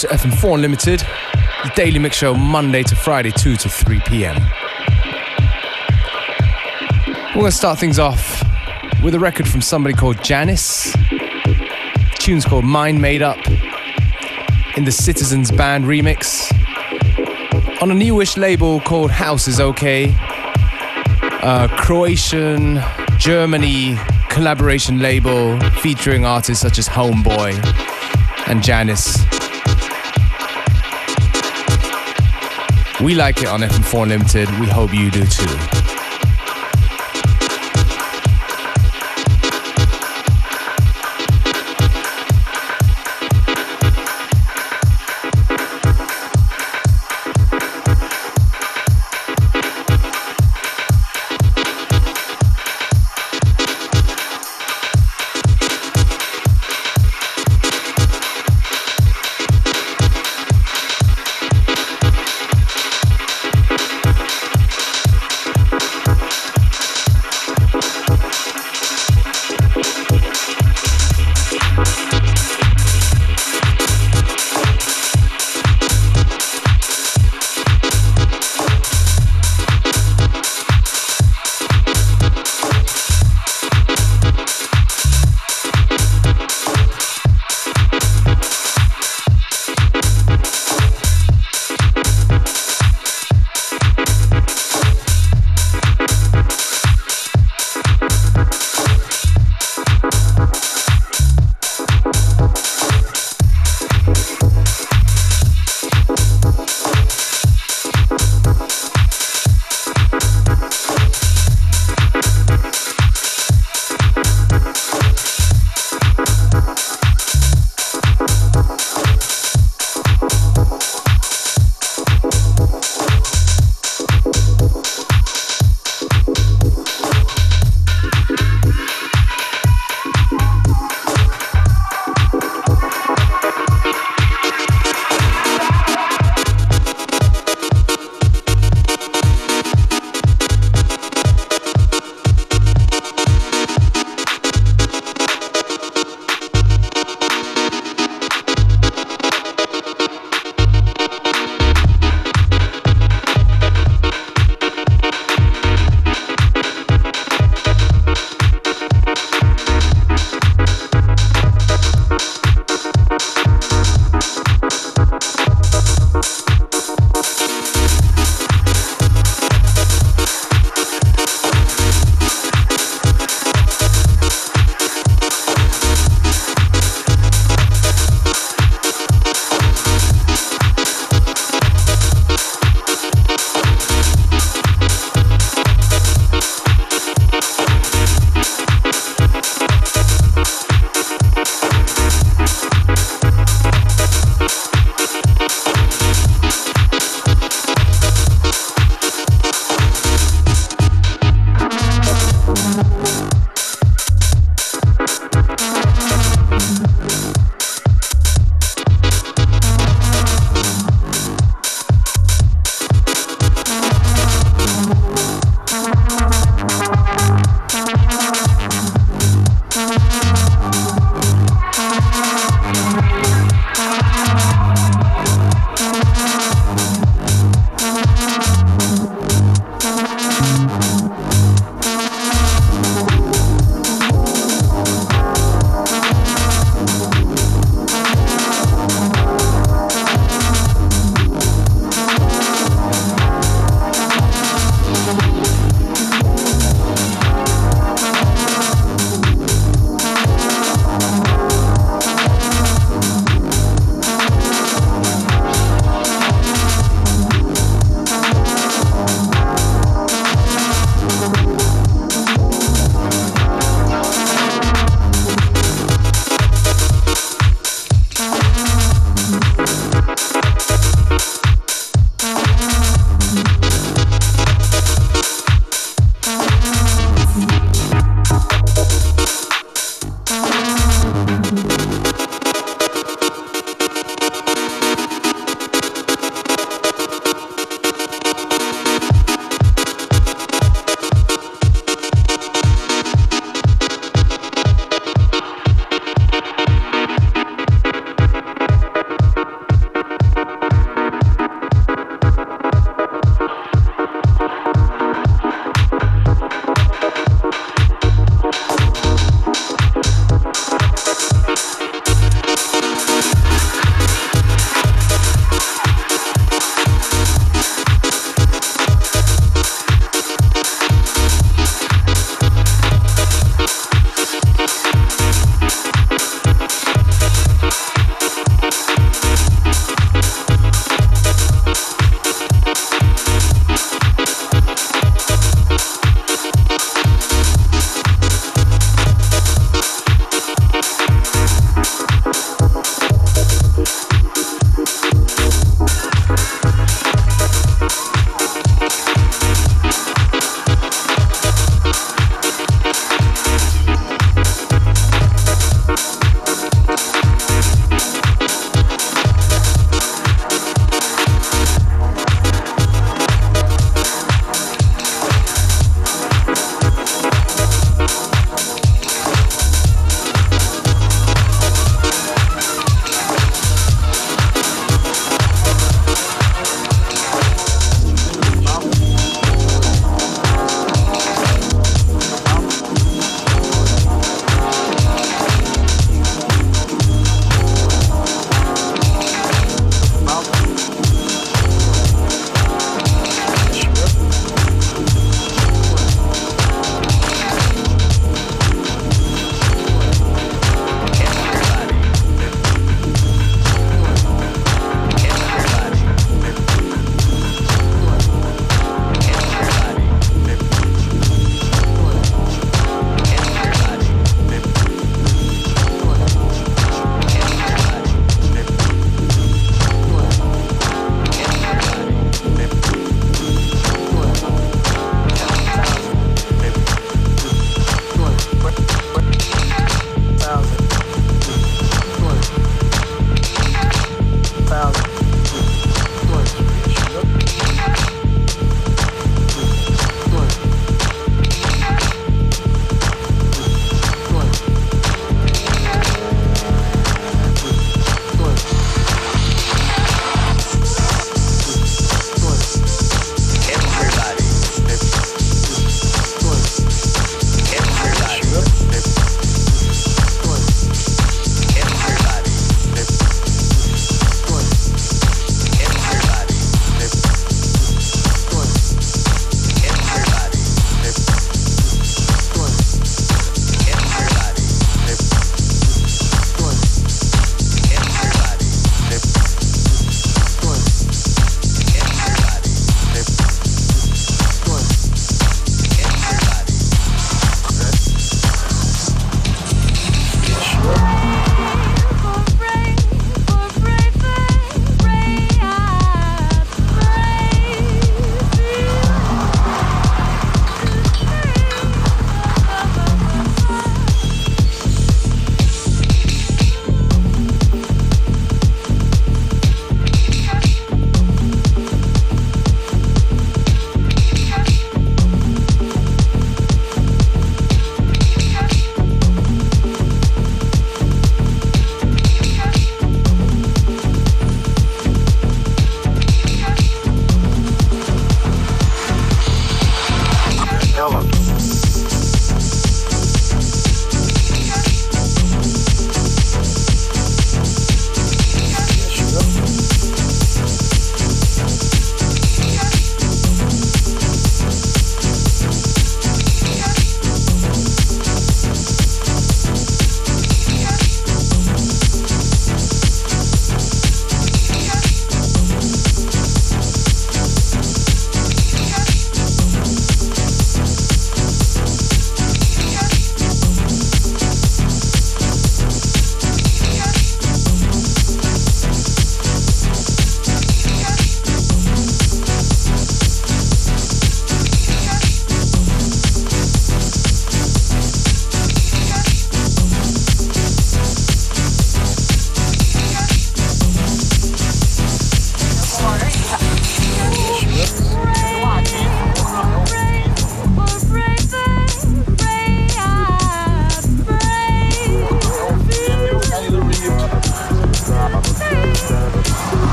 To FM4 Unlimited, the daily mix show Monday to Friday, 2 to 3 p.m. We're going to start things off with a record from somebody called Janice. The tune's called Mind Made Up in the Citizens Band remix on a newish label called House is a Croatian, Germany collaboration label featuring artists such as Homeboy and Janice. We like it on FM4 Limited. We hope you do too.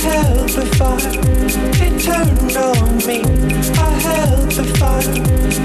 held the fire. It turned on me. I held the fire.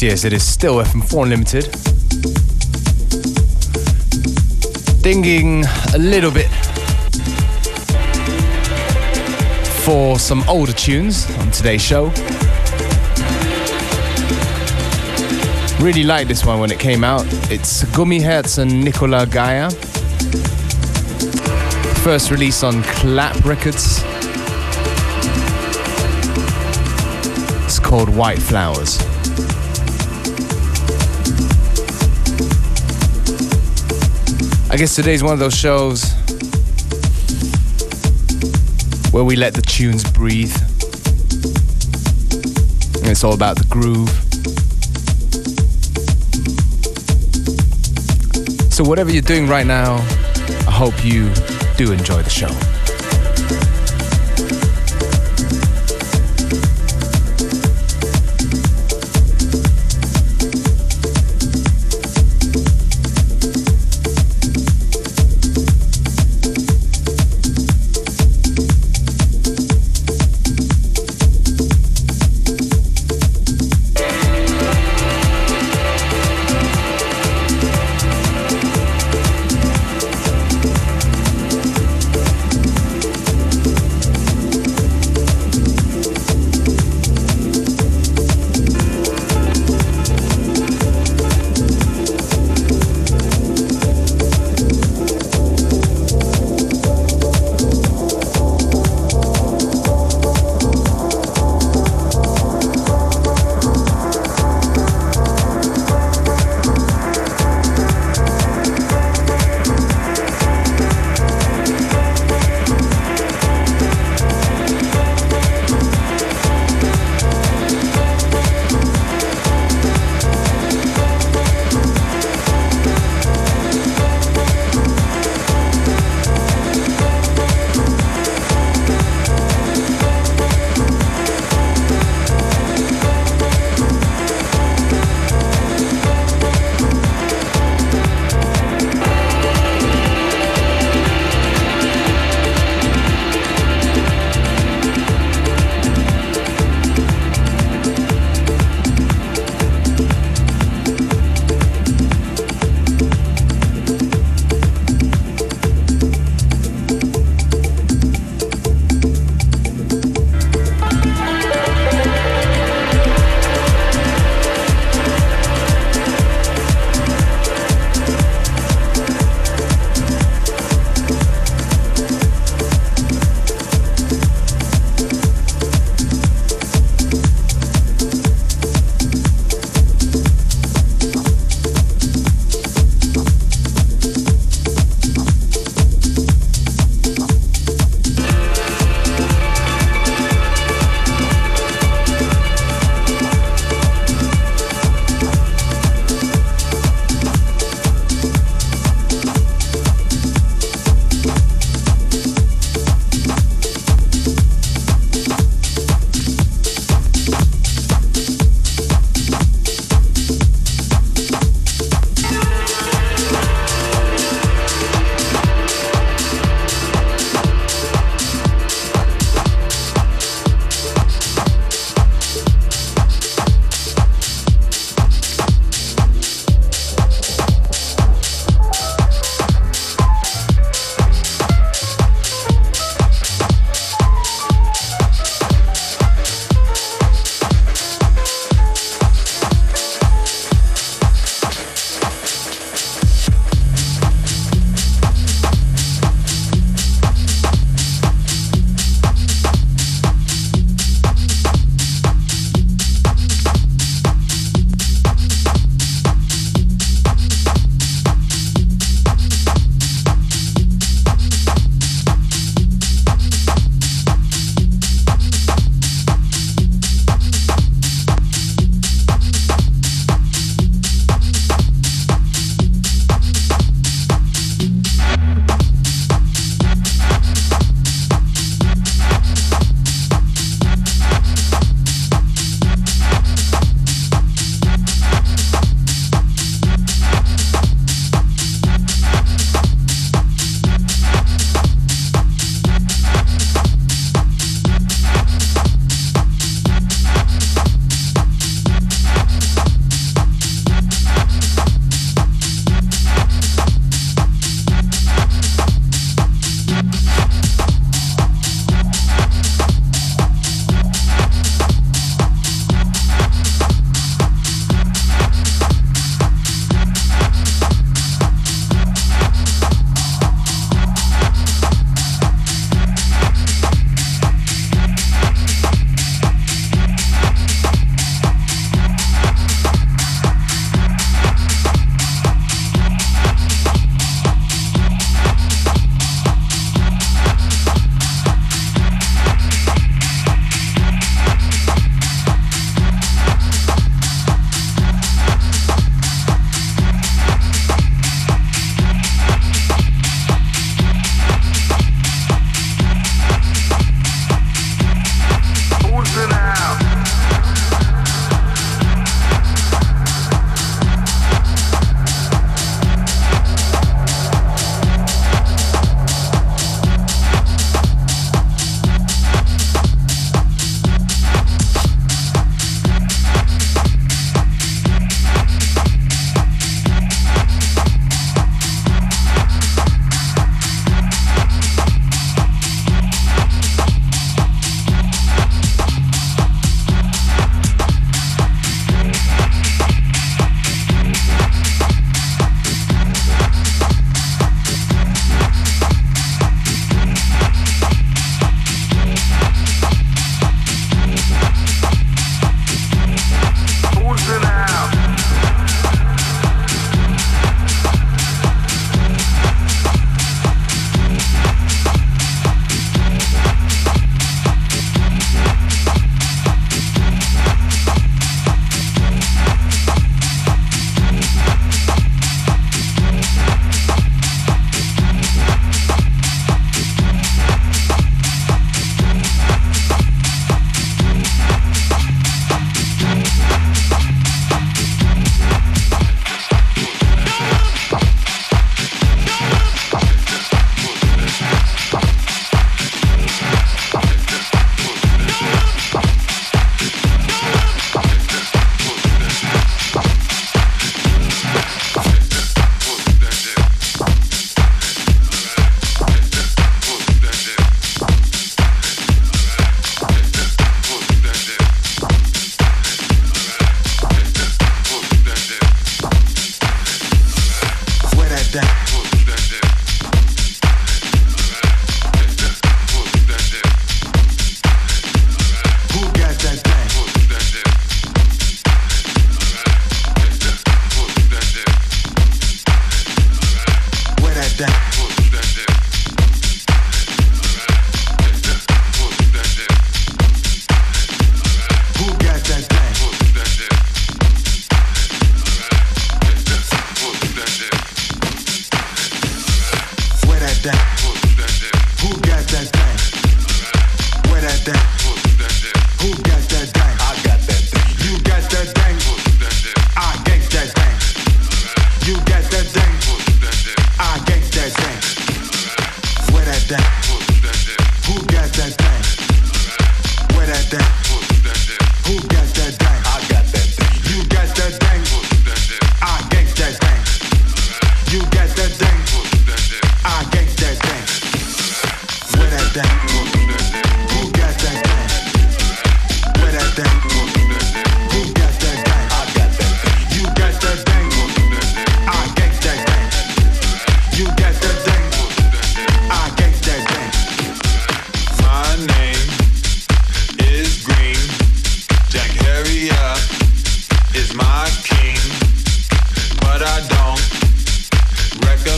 Yes, yes, it is still FM4 Unlimited. Dinging a little bit for some older tunes on today's show. Really liked this one when it came out. It's Gummy Herz and Nicola Gaia. First release on Clap Records. It's called White Flowers. Guess today's one of those shows where we let the tunes breathe. And it's all about the groove. So, whatever you're doing right now, I hope you do enjoy the show.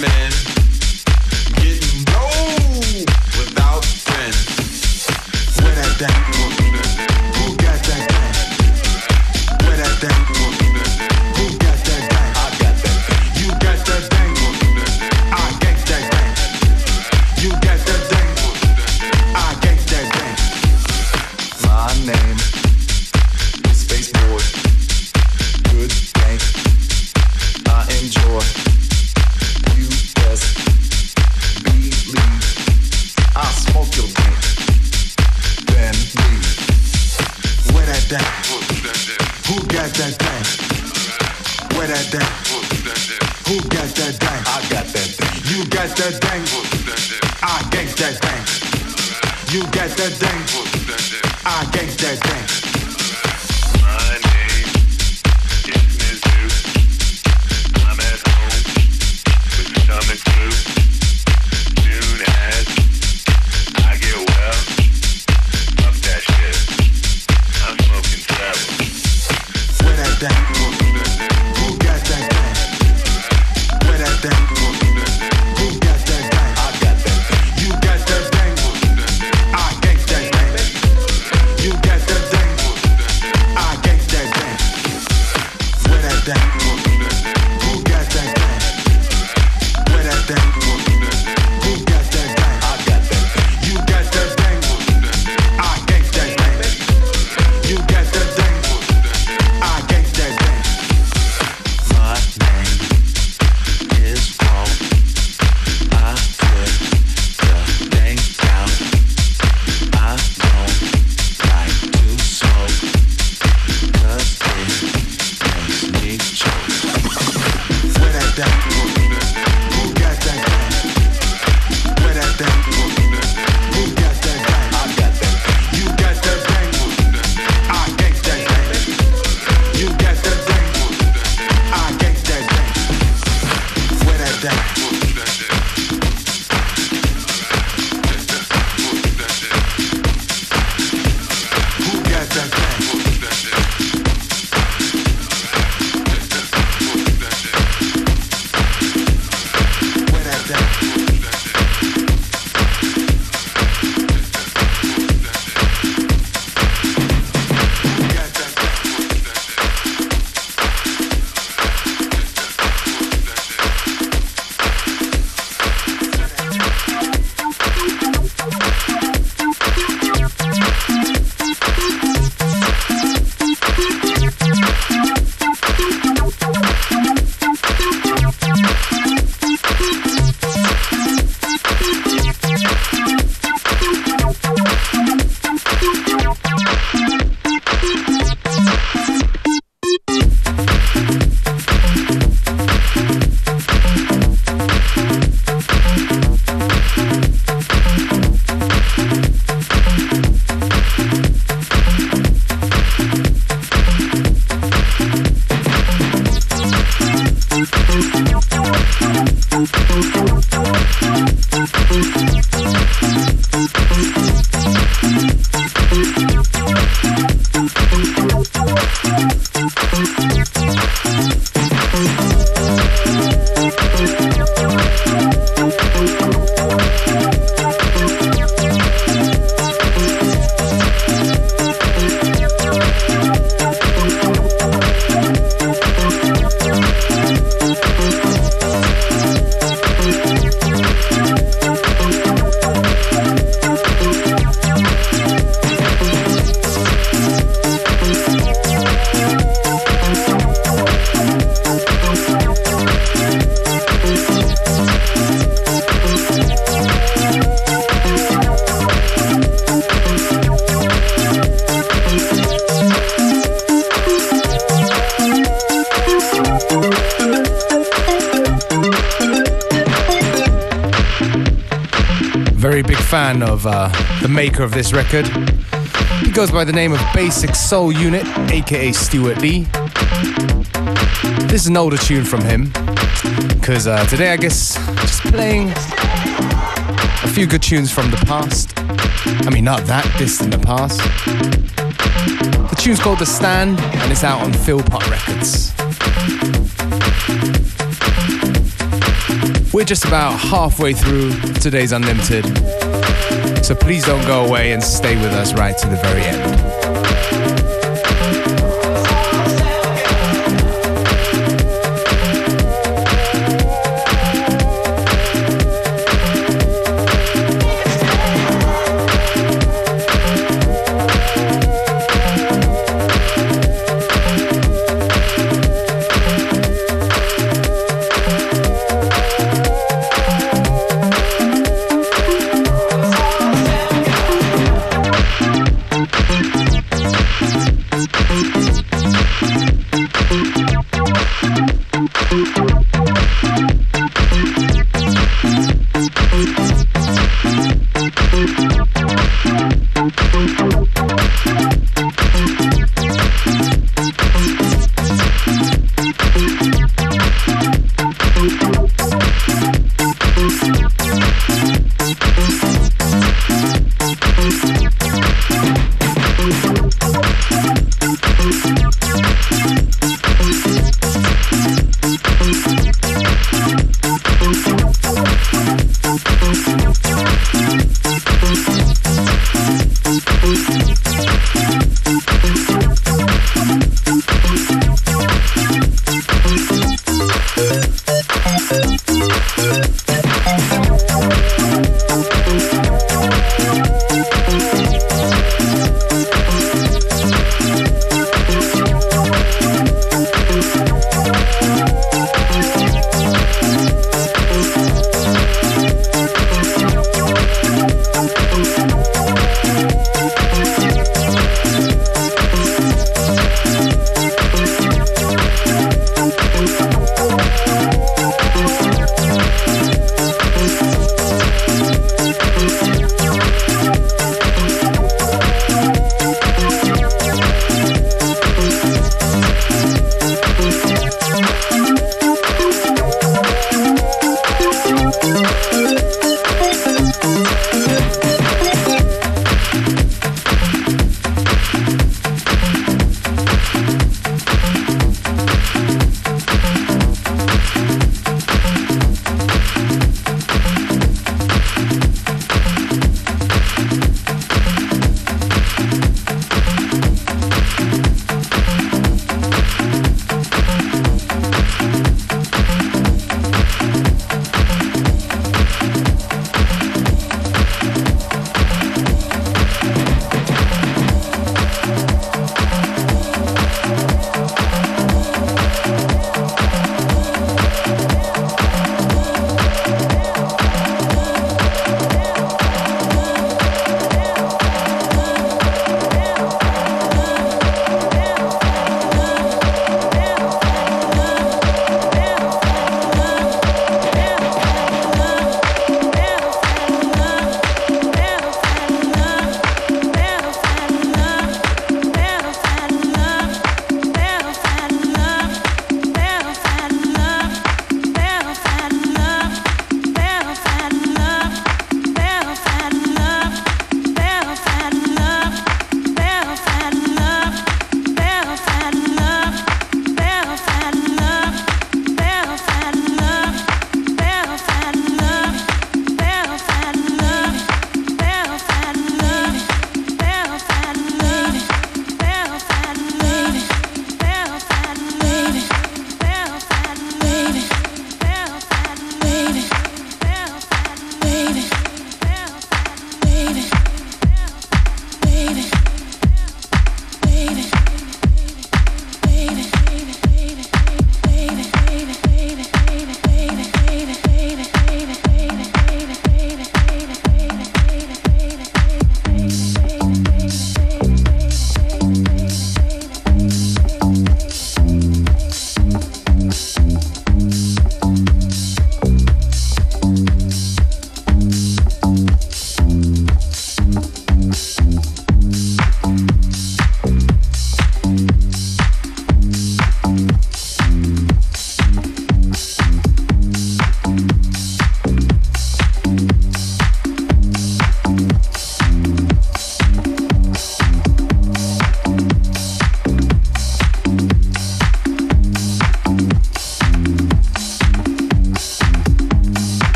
man maker of this record. He goes by the name of Basic Soul Unit, aka Stuart Li. This is an older tune from him, because uh, today I guess just playing a few good tunes from the past. I mean, not that distant the past. The tune's called The Stand, and it's out on Philpot Records. We're just about halfway through today's Unlimited. So please don't go away and stay with us right to the very end.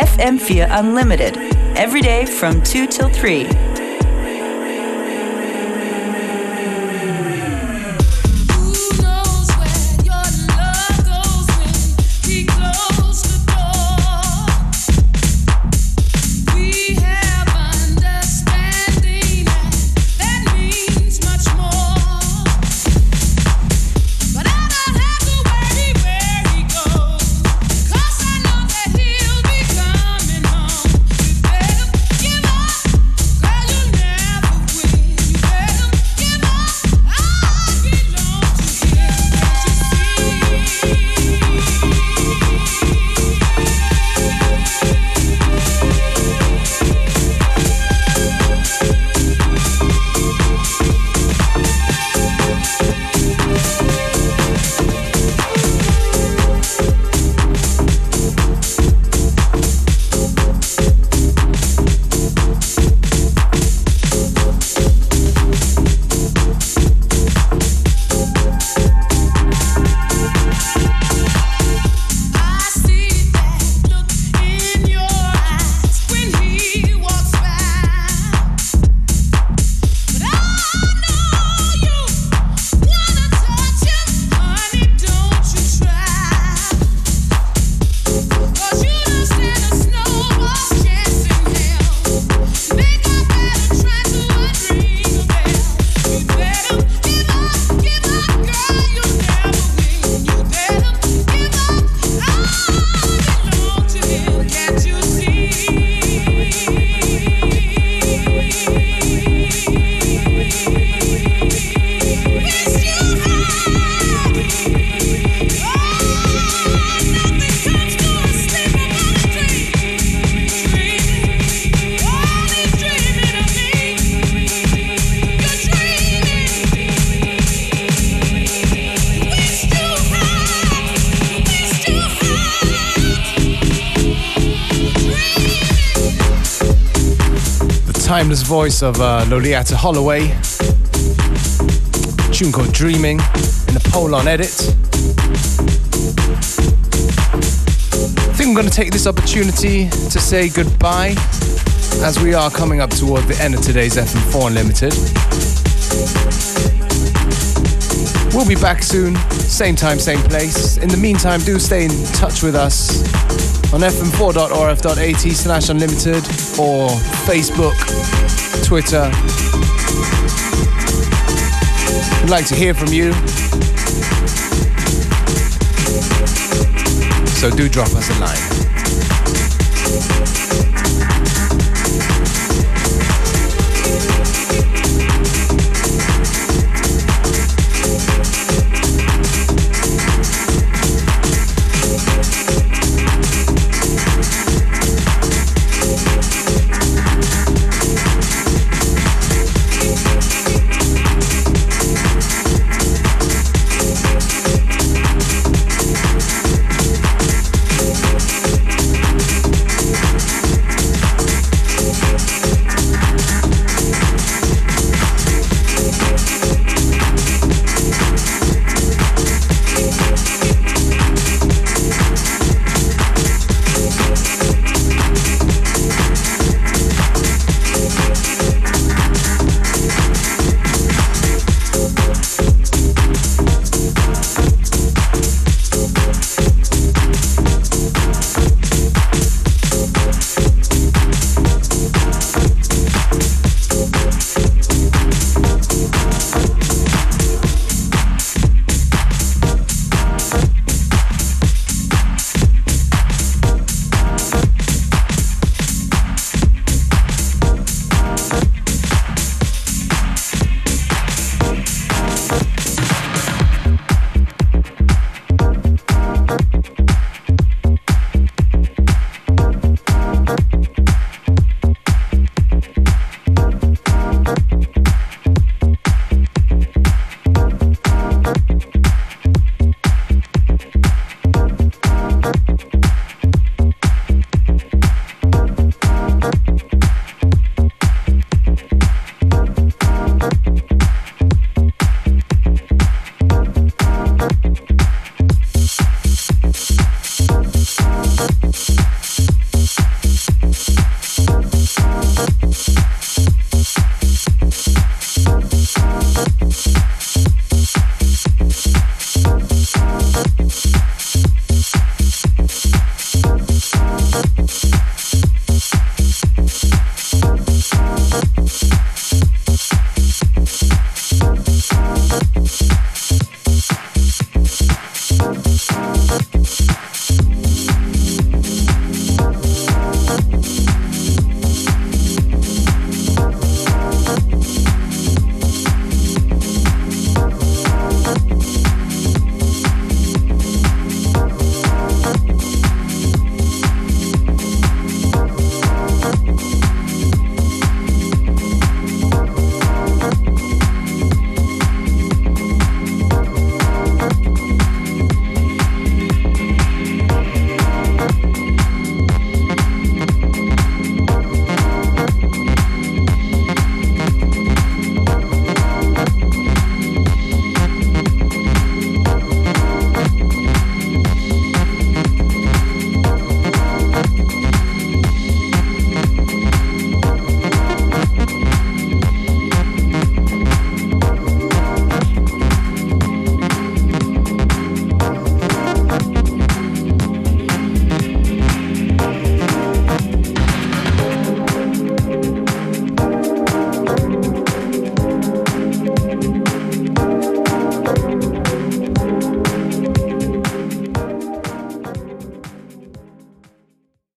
FM4 Unlimited, every day from 2 till 3. Voice of uh, Loleatta Holloway. A tune called Dreaming in the Polon edit. I think I'm going to take this opportunity to say goodbye as we are coming up toward the end of today's FM4 Unlimited. We'll be back soon, same time, same place. In the meantime, do stay in touch with us on fm4.orf.at slash unlimited or Facebook, Twitter. We'd like to hear from you. So do drop us a line.